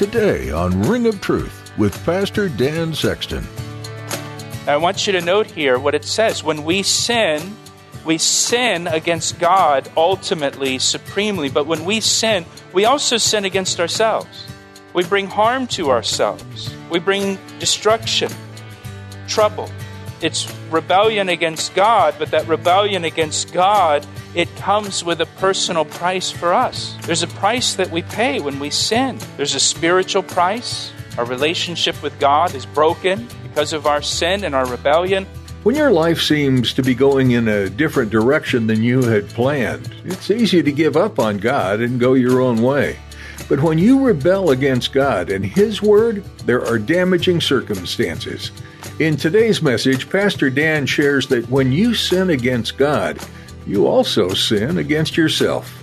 Today on Ring of Truth with Pastor Dan Sexton. I want you to note here what it says. When we sin, we sin against God ultimately, supremely, but when we sin, we also sin against ourselves. We bring harm to ourselves, we bring destruction, trouble. It's rebellion against God, but that rebellion against God, it comes with a personal price for us. There's a price that we pay when we sin. There's a spiritual price. Our relationship with God is broken because of our sin and our rebellion. When your life seems to be going in a different direction than you had planned, it's easy to give up on God and go your own way. But when you rebel against God and His Word, there are damaging circumstances. In today's message, Pastor Dan shares that when you sin against God, you also sin against yourself.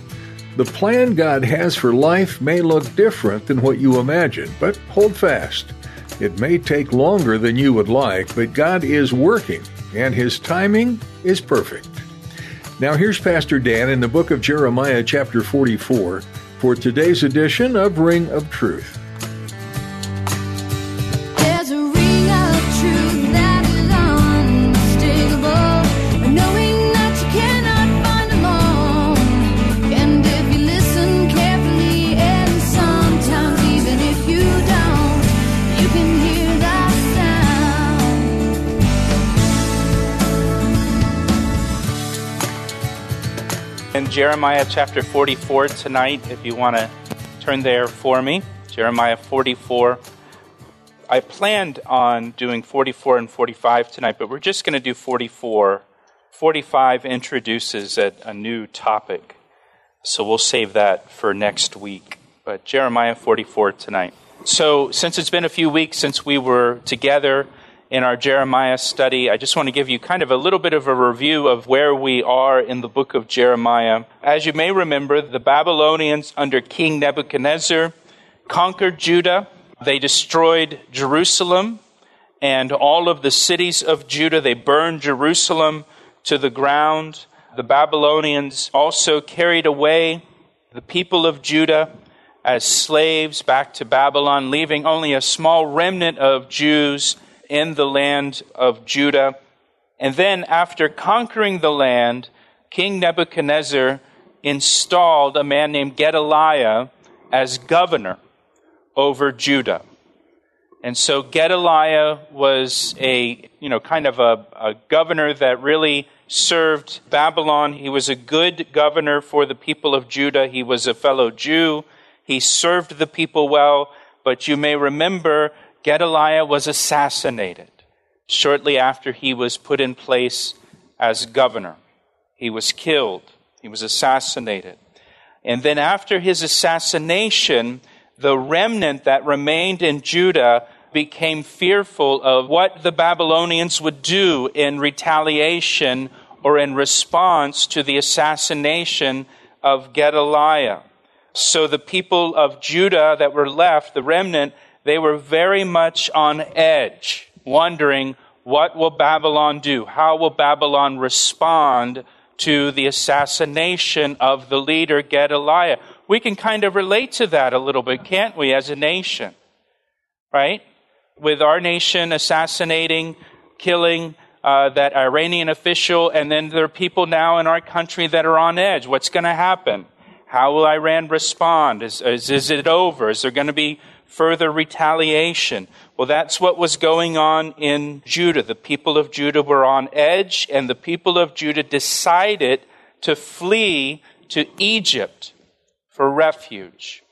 The plan God has for life may look different than what you imagine, but hold fast. It may take longer than you would like, but God is working, and His timing is perfect. Now, here's Pastor Dan in the book of Jeremiah, chapter 44, for today's edition of Ring of Truth. Jeremiah chapter 44 tonight, if you want to turn there for me. Jeremiah 44. I planned on doing 44 and 45 tonight, but we're just going to do 44. 45 introduces a, a new topic, so we'll save that for next week. But Jeremiah 44 tonight. So, since it's been a few weeks since we were together, in our Jeremiah study, I just want to give you kind of a little bit of a review of where we are in the book of Jeremiah. As you may remember, the Babylonians under King Nebuchadnezzar conquered Judah. They destroyed Jerusalem and all of the cities of Judah. They burned Jerusalem to the ground. The Babylonians also carried away the people of Judah as slaves back to Babylon, leaving only a small remnant of Jews in the land of Judah. And then, after conquering the land, King Nebuchadnezzar installed a man named Gedaliah as governor over Judah. And so Gedaliah was a, you know, kind of a, a, governor that really served Babylon. He was a good governor for the people of Judah. He was a fellow Jew. He served the people well. But you may remember Gedaliah was assassinated shortly after he was put in place as governor. He was killed, he was assassinated. And then, after his assassination, the remnant that remained in Judah became fearful of what the Babylonians would do in retaliation or in response to the assassination of Gedaliah. So the people of Judah that were left, the remnant, they were very much on edge, wondering what will Babylon do? How will Babylon respond to the assassination of the leader Gedaliah? We can kind of relate to that a little bit, can't we, as a nation? Right? With our nation assassinating, killing uh, that Iranian official, and then there are people now in our country that are on edge. What's going to happen? How will Iran respond? Is, is, is it over? Is there going to be further retaliation. Well, that's what was going on in Judah. The people of Judah were on edge, and the people of Judah decided to flee to Egypt for refuge.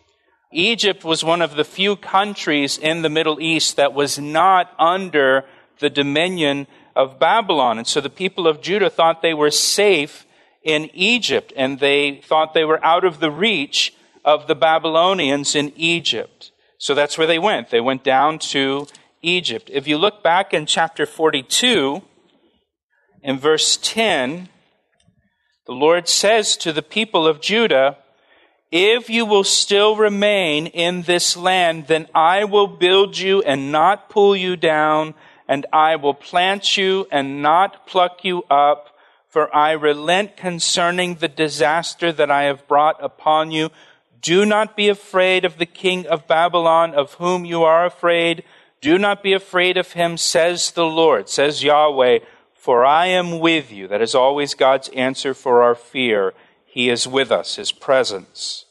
Egypt was one of the few countries in the Middle East that was not under the dominion of Babylon. And so the people of Judah thought they were safe in Egypt, and they thought they were out of the reach of the Babylonians in Egypt. So that's where they went. They went down to Egypt. If you look back in chapter 42, in verse 10, the Lord says to the people of Judah, If you will still remain in this land, then I will build you and not pull you down, and I will plant you and not pluck you up, for I relent concerning the disaster that I have brought upon you. Do not be afraid of the king of Babylon, of whom you are afraid. Do not be afraid of him, says the Lord, says Yahweh, for I am with you. That is always God's answer for our fear. He is with us, his presence.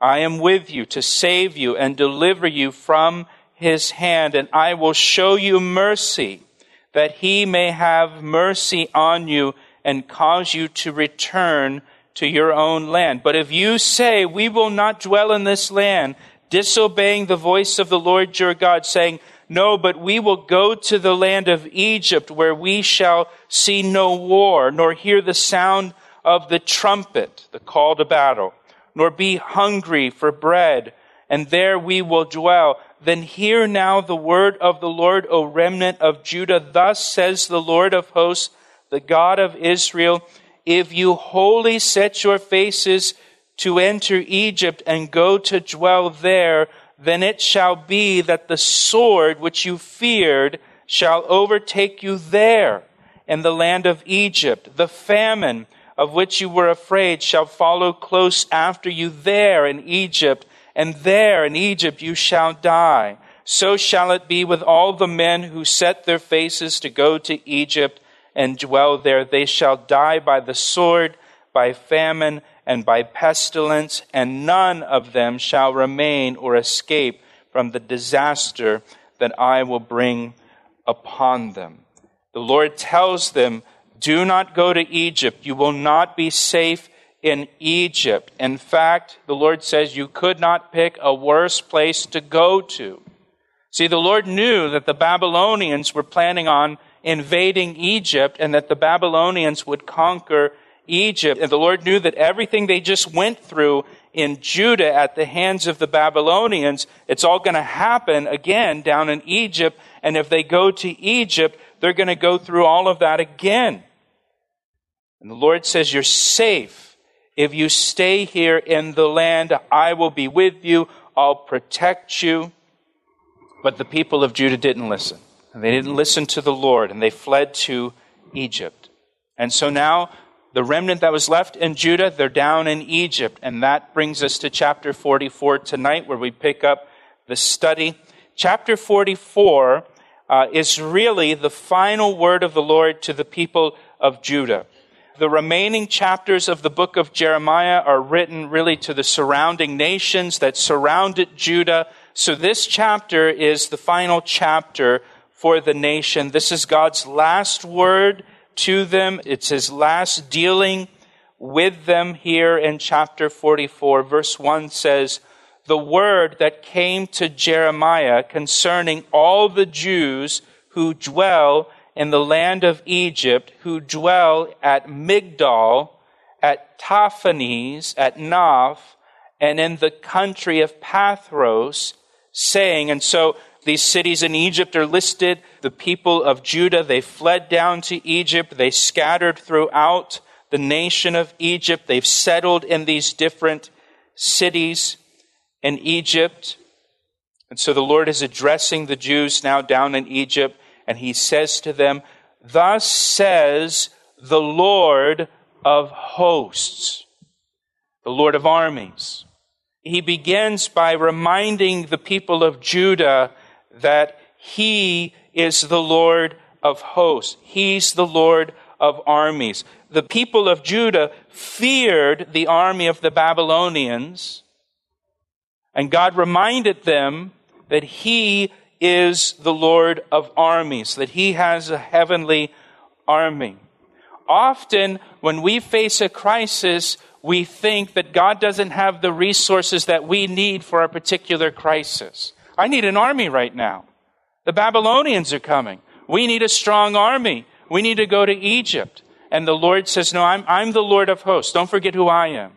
I am with you to save you and deliver you from his hand, and I will show you mercy, that he may have mercy on you and cause you to return to your own land. But if you say, We will not dwell in this land, disobeying the voice of the Lord your God, saying, No, but we will go to the land of Egypt, where we shall see no war, nor hear the sound of the trumpet, the call to battle, nor be hungry for bread, and there we will dwell. Then hear now the word of the Lord, O remnant of Judah. Thus says the Lord of hosts, the God of Israel, if you wholly set your faces to enter Egypt and go to dwell there, then it shall be that the sword which you feared shall overtake you there in the land of Egypt. The famine of which you were afraid shall follow close after you there in Egypt, and there in Egypt you shall die. So shall it be with all the men who set their faces to go to Egypt and dwell there. They shall die by the sword, by famine, and by pestilence, and none of them shall remain or escape from the disaster that I will bring upon them. The Lord tells them, Do not go to Egypt. You will not be safe in Egypt. In fact, the Lord says you could not pick a worse place to go to. See, the Lord knew that the Babylonians were planning on invading Egypt and that the Babylonians would conquer Egypt. And the Lord knew that everything they just went through in Judah at the hands of the Babylonians, it's all going to happen again down in Egypt. And if they go to Egypt, they're going to go through all of that again. And the Lord says, You're safe. If you stay here in the land, I will be with you. I'll protect you. But the people of Judah didn't listen. And they didn't listen to the Lord, and they fled to Egypt. And so now the remnant that was left in Judah, they're down in Egypt. And that brings us to chapter 44 tonight, where we pick up the study. Chapter 44 uh, is really the final word of the Lord to the people of Judah. The remaining chapters of the book of Jeremiah are written really to the surrounding nations that surrounded Judah. So this chapter is the final chapter for the nation. This is God's last word to them. It's his last dealing with them here in chapter 44. Verse 1 says, The word that came to Jeremiah concerning all the Jews who dwell in the land of Egypt, who dwell at Migdol, at Tahpanhes, at Noph, and in the country of Pathros, saying, and so these cities in Egypt are listed. The people of Judah, they fled down to Egypt. They scattered throughout the nation of Egypt. They've settled in these different cities in Egypt. And so the Lord is addressing the Jews now down in Egypt, and he says to them, Thus says the Lord of hosts, the Lord of armies. He begins by reminding the people of Judah that he is the Lord of hosts. He's the Lord of armies. The people of Judah feared the army of the Babylonians, and God reminded them that he is the Lord of armies, that he has a heavenly army. Often, when we face a crisis, we think that God doesn't have the resources that we need for a particular crisis. I need an army right now. The Babylonians are coming. We need a strong army. We need to go to Egypt. And the Lord says, No, I'm, I'm the Lord of hosts. Don't forget who I am.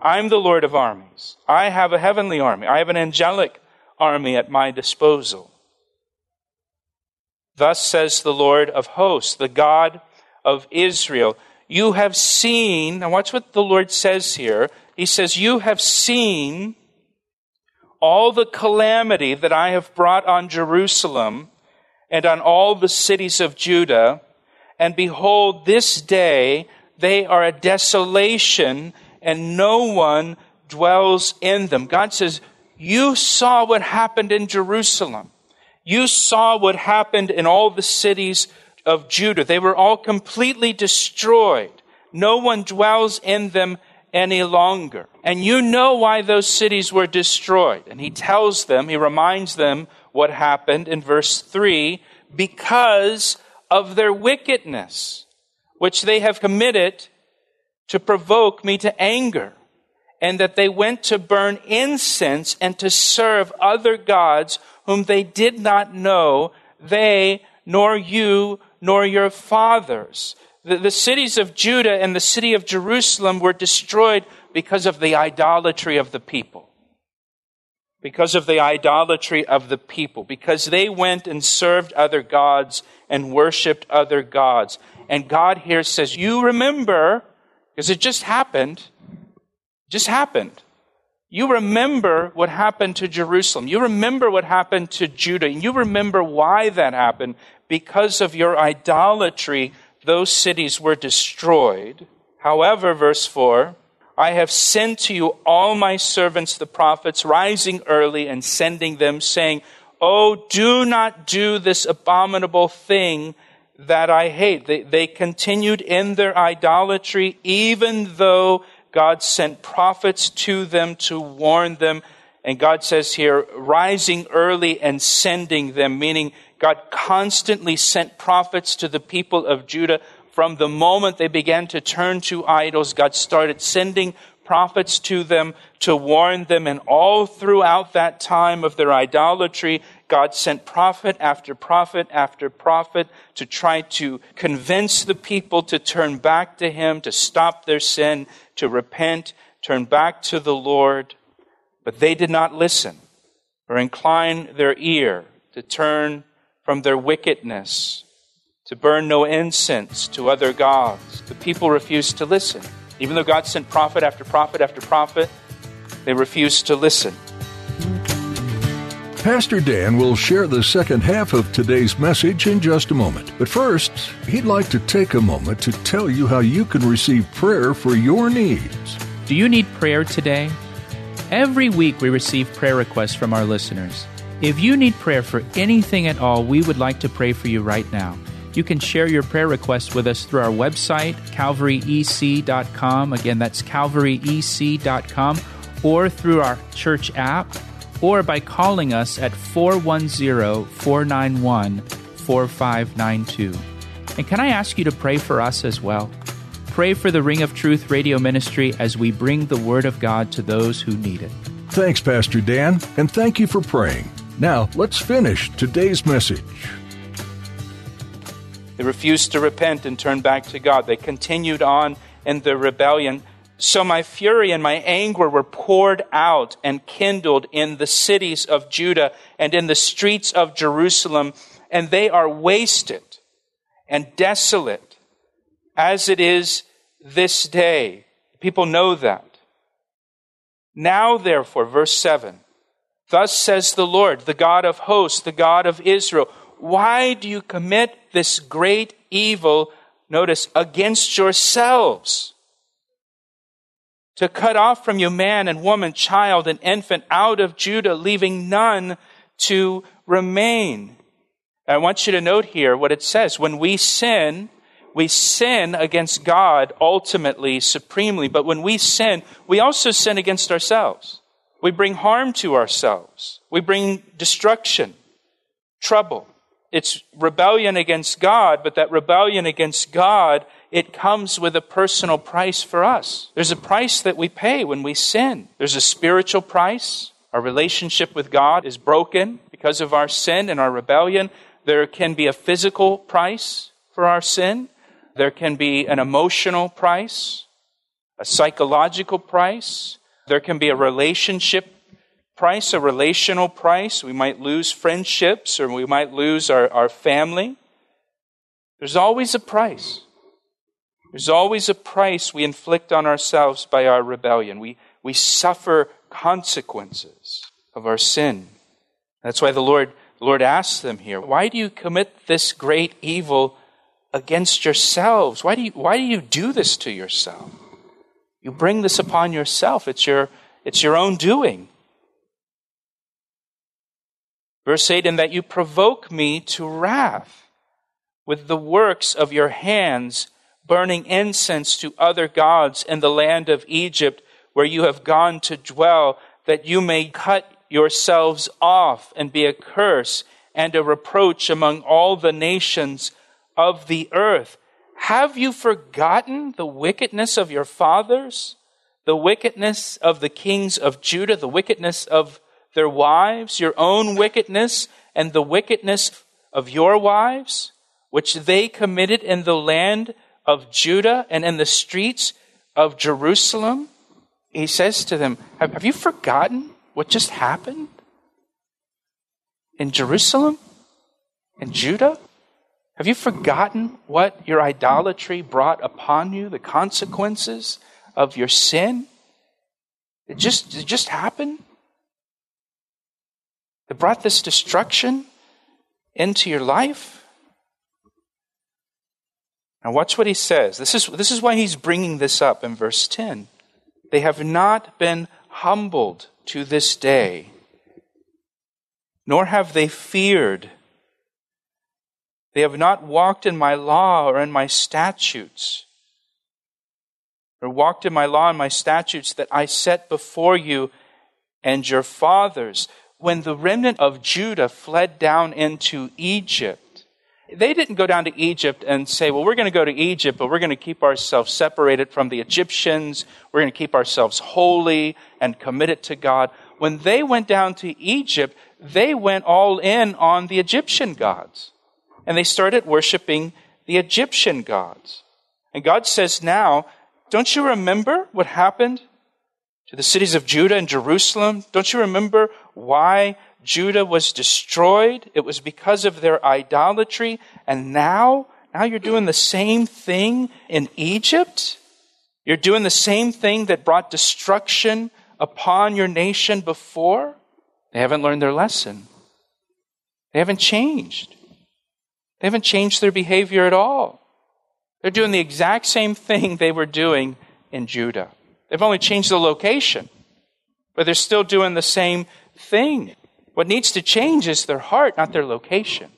I'm the Lord of armies. I have a heavenly army. I have an angelic army at my disposal. Thus says the Lord of hosts, the God of Israel. You have seen, now watch what the Lord says here. He says, You have seen all the calamity that I have brought on Jerusalem and on all the cities of Judah. And behold, this day they are a desolation and no one dwells in them. God says, You saw what happened in Jerusalem. You saw what happened in all the cities of Judah. They were all completely destroyed. No one dwells in them any longer. And you know why those cities were destroyed. And he tells them, he reminds them what happened in verse 3 because of their wickedness, which they have committed to provoke me to anger, and that they went to burn incense and to serve other gods whom they did not know, they, nor you, nor your fathers. The, the cities of Judah and the city of Jerusalem were destroyed because of the idolatry of the people. Because of the idolatry of the people. Because they went and served other gods and worshiped other gods. And God here says, You remember, because it just happened, just happened. You remember what happened to Jerusalem. You remember what happened to Judah. And you remember why that happened. Because of your idolatry, those cities were destroyed. However, verse 4, I have sent to you all my servants, the prophets, rising early and sending them, saying, Oh, do not do this abominable thing that I hate. They, they continued in their idolatry, even though God sent prophets to them to warn them. And God says here, rising early and sending them, meaning God constantly sent prophets to the people of Judah. From the moment they began to turn to idols, God started sending prophets to them to warn them. And all throughout that time of their idolatry, God sent prophet after prophet after prophet to try to convince the people to turn back to Him, to stop their sin, to repent, turn back to the Lord. But they did not listen or incline their ear to turn from their wickedness, to burn no incense to other gods. The people refused to listen. Even though God sent prophet after prophet after prophet, they refused to listen. Pastor Dan will share the second half of today's message in just a moment. But first, he'd like to take a moment to tell you how you can receive prayer for your needs. Do you need prayer today? Every week we receive prayer requests from our listeners. If you need prayer for anything at all, we would like to pray for you right now. You can share your prayer requests with us through our website, calvaryec.com. Again, that's calvaryec.com, or through our church app or by calling us at 410 491 4592. And can I ask you to pray for us as well? Pray for the Ring of Truth radio ministry as we bring the Word of God to those who need it. Thanks, Pastor Dan, and thank you for praying. Now, let's finish today's message. They refused to repent and turn back to God. They continued on in their rebellion. So my fury and my anger were poured out and kindled in the cities of Judah and in the streets of Jerusalem, and they are wasted and desolate as it is this day. People know that. Now, therefore, verse 7 Thus says the Lord, the God of hosts, the God of Israel, why do you commit this great evil, notice, against yourselves? to cut off from you man and woman, child and infant out of Judah, leaving none to remain. I want you to note here what it says. When we sin, we sin against God ultimately, supremely, but when we sin, we also sin against ourselves. We bring harm to ourselves. We bring destruction, trouble. It's rebellion against God, but that rebellion against God it comes with a personal price for us. There's a price that we pay when we sin. There's a spiritual price. Our relationship with God is broken because of our sin and our rebellion. There can be a physical price for our sin. There can be an emotional price. a psychological price. There can be a relationship price, a relational price. We might lose friendships or we might lose our, our family. There's always a price. There's always a price we inflict on ourselves by our rebellion. We, we suffer consequences of our sin. That's why the Lord, the Lord asks them here, why do you commit this great evil against yourselves? Why do you, why do you do this to yourself? You bring this upon yourself. It's your, it's your own doing. Verse 8, and that you provoke me to wrath with the works of your hands, burning incense to other gods in the land of Egypt, where you have gone to dwell, that you may cut yourselves off and be a curse and a reproach among all the nations of the earth. Have you forgotten the wickedness of your fathers, the wickedness of the kings of Judah, the wickedness of their wives, your own wickedness, and the wickedness of your wives, which they committed in the land of Judah and in the streets of Jerusalem? He says to them, Have you forgotten what just happened in Jerusalem and Judah? Have you forgotten what your idolatry brought upon you, the consequences of your sin? It just, it just happened. It brought this destruction into your life. Now, watch what he says. This is, this is why he's bringing this up in verse 10. They have not been humbled to this day, nor have they feared they have not walked in my law or in my statutes, or walked in my law and my statutes that I set before you and your fathers. When the remnant of Judah fled down into Egypt, they didn't go down to Egypt and say, well, we're going to go to Egypt, but we're going to keep ourselves separated from the Egyptians. We're going to keep ourselves holy and committed to God. When they went down to Egypt, they went all in on the Egyptian gods and they started worshiping the Egyptian gods. And God says now, don't you remember what happened to the cities of Judah and Jerusalem? Don't you remember why Judah was destroyed? It was because of their idolatry. And now, now you're doing the same thing in Egypt? You're doing the same thing that brought destruction upon your nation before? They haven't learned their lesson. They haven't changed. They haven't changed their behavior at all. They're doing the exact same thing they were doing in Judah. They've only changed the location, but they're still doing the same thing. What needs to change is their heart, not their location.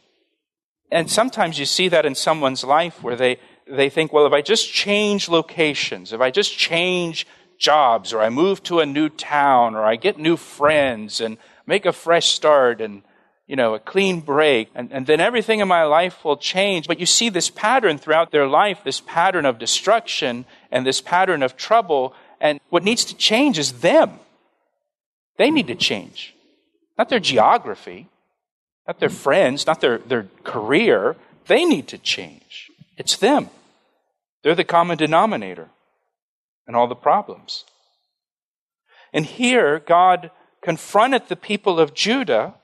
And sometimes you see that in someone's life where they, they think, well, if I just change locations, if I just change jobs, or I move to a new town, or I get new friends and make a fresh start and you know, a clean break, and, and then everything in my life will change. But you see this pattern throughout their life, this pattern of destruction and this pattern of trouble. And what needs to change is them. They need to change. Not their geography, not their friends, not their, their career. They need to change. It's them. They're the common denominator in all the problems. And here, God confronted the people of Judah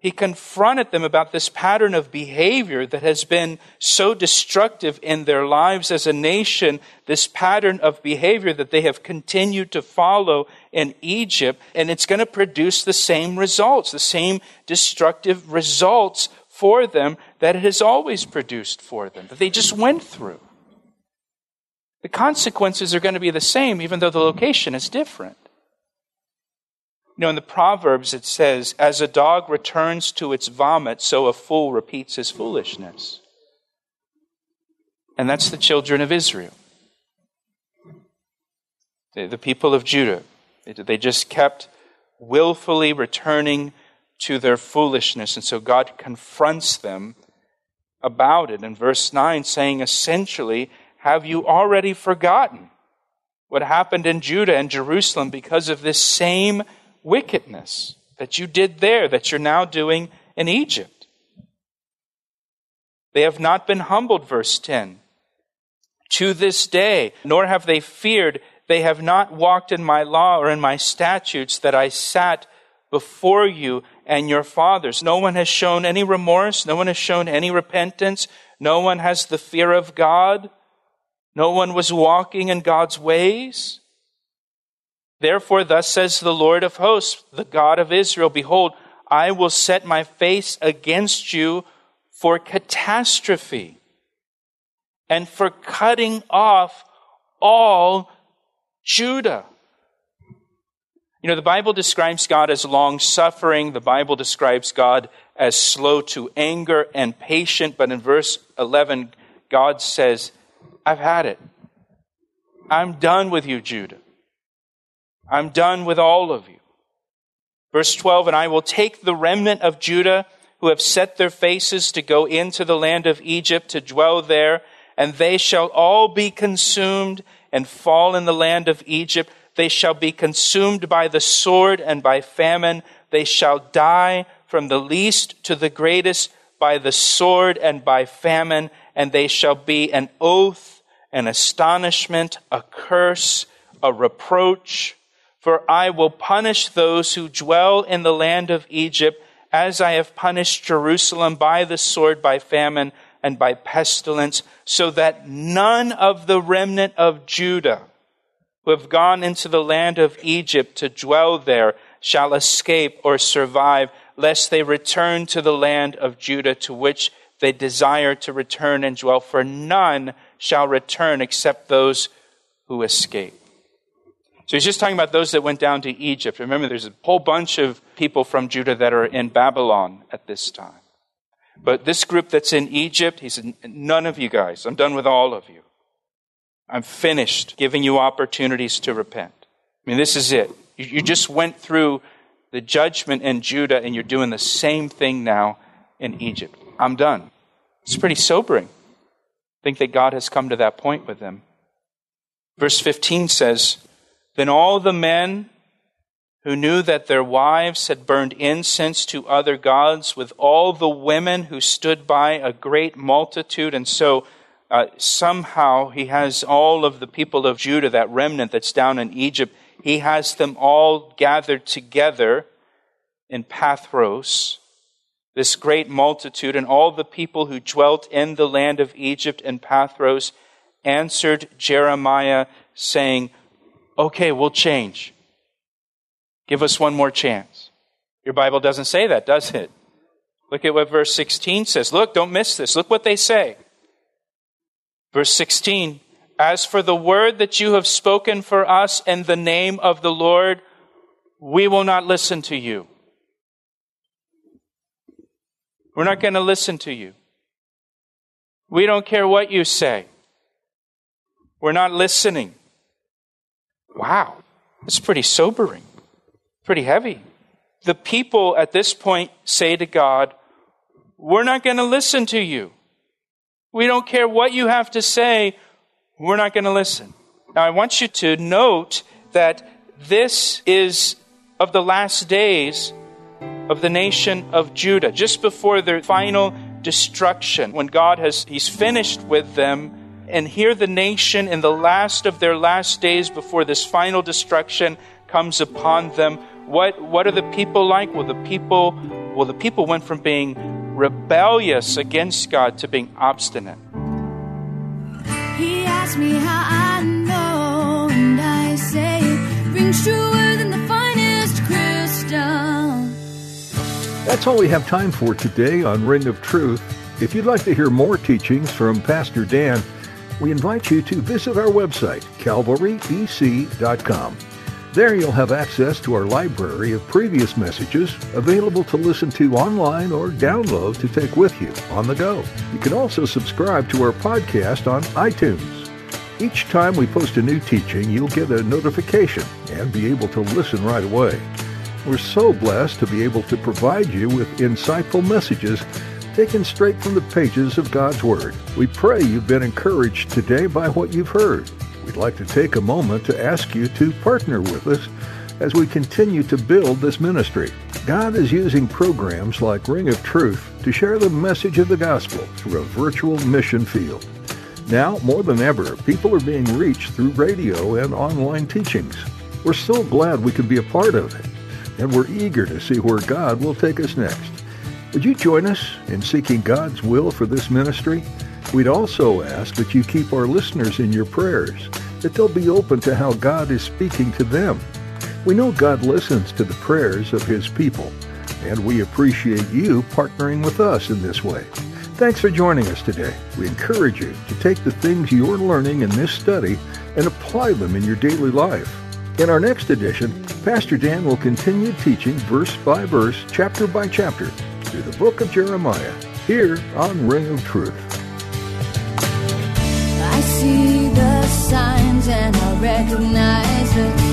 he confronted them about this pattern of behavior that has been so destructive in their lives as a nation, this pattern of behavior that they have continued to follow in Egypt, and it's going to produce the same results, the same destructive results for them that it has always produced for them, that they just went through. The consequences are going to be the same, even though the location is different. You know, in the Proverbs it says, As a dog returns to its vomit, so a fool repeats his foolishness. And that's the children of Israel. The, the people of Judah. They, they just kept willfully returning to their foolishness. And so God confronts them about it in verse 9, saying essentially, Have you already forgotten what happened in Judah and Jerusalem because of this same wickedness that you did there, that you're now doing in Egypt. They have not been humbled, verse 10. To this day, nor have they feared. They have not walked in my law or in my statutes that I sat before you and your fathers. No one has shown any remorse. No one has shown any repentance. No one has the fear of God. No one was walking in God's ways. Therefore, thus says the Lord of hosts, the God of Israel, Behold, I will set my face against you for catastrophe and for cutting off all Judah. You know, the Bible describes God as long suffering. The Bible describes God as slow to anger and patient. But in verse 11, God says, I've had it. I'm done with you, Judah. I'm done with all of you. Verse 12, and I will take the remnant of Judah who have set their faces to go into the land of Egypt to dwell there, and they shall all be consumed and fall in the land of Egypt. They shall be consumed by the sword and by famine. They shall die from the least to the greatest by the sword and by famine, and they shall be an oath, an astonishment, a curse, a reproach for I will punish those who dwell in the land of Egypt as I have punished Jerusalem by the sword, by famine, and by pestilence, so that none of the remnant of Judah who have gone into the land of Egypt to dwell there shall escape or survive, lest they return to the land of Judah to which they desire to return and dwell. For none shall return except those who escape. So he's just talking about those that went down to Egypt. Remember, there's a whole bunch of people from Judah that are in Babylon at this time. But this group that's in Egypt, he said, None of you guys. I'm done with all of you. I'm finished giving you opportunities to repent. I mean, this is it. You, just went through the judgment in Judah, and you're doing the same thing now in Egypt. I'm done. It's pretty sobering. I think that God has come to that point with them. Verse 15 says, then all the men who knew that their wives had burned incense to other gods, with all the women who stood by, a great multitude. And so uh, somehow he has all of the people of Judah, that remnant that's down in Egypt, he has them all gathered together in Pathros, this great multitude, and all the people who dwelt in the land of Egypt and Pathros answered Jeremiah, saying, okay, we'll change. Give us one more chance. Your Bible doesn't say that, does it? Look at what verse 16 says. Look, don't miss this. Look what they say. Verse 16 As for the word that you have spoken for us in the name of the Lord, we will not listen to you. We're not going to listen to you. We don't care what you say. We're not listening. Wow, it's pretty sobering, pretty heavy. The people at this point say to God, We're not going to listen to you. We don't care what you have to say, we're not going to listen. Now, I want you to note that this is of the last days of the nation of Judah, just before their final destruction, when God has He's finished with them and here the nation in the last of their last days before this final destruction comes upon them. What, what are the people like? Well, the people, well, the people went from being rebellious against God to being obstinate. He asked me how I know, and I say it rings truer than the finest crystal. That's all we have time for today on Ring of Truth. If you'd like to hear more teachings from Pastor Dan, we invite you to visit our website, calvarybc.com. There you'll have access to our library of previous messages available to listen to online or download to take with you on the go. You can also subscribe to our podcast on iTunes. Each time we post a new teaching, you'll get a notification and be able to listen right away. We're so blessed to be able to provide you with insightful messages taken straight from the pages of God's Word. We pray you've been encouraged today by what you've heard. We'd like to take a moment to ask you to partner with us as we continue to build this ministry. God is using programs like Ring of Truth to share the message of the gospel through a virtual mission field. Now, more than ever, people are being reached through radio and online teachings. We're so glad we can be a part of it, and we're eager to see where God will take us next. Would you join us in seeking God's will for this ministry? We'd also ask that you keep our listeners in your prayers, that they'll be open to how God is speaking to them. We know God listens to the prayers of his people, and we appreciate you partnering with us in this way. Thanks for joining us today. We encourage you to take the things you're learning in this study and apply them in your daily life. In our next edition, Pastor Dan will continue teaching verse by verse, chapter by chapter, through the book of Jeremiah, here on Ring of Truth. I see the signs and I recognize the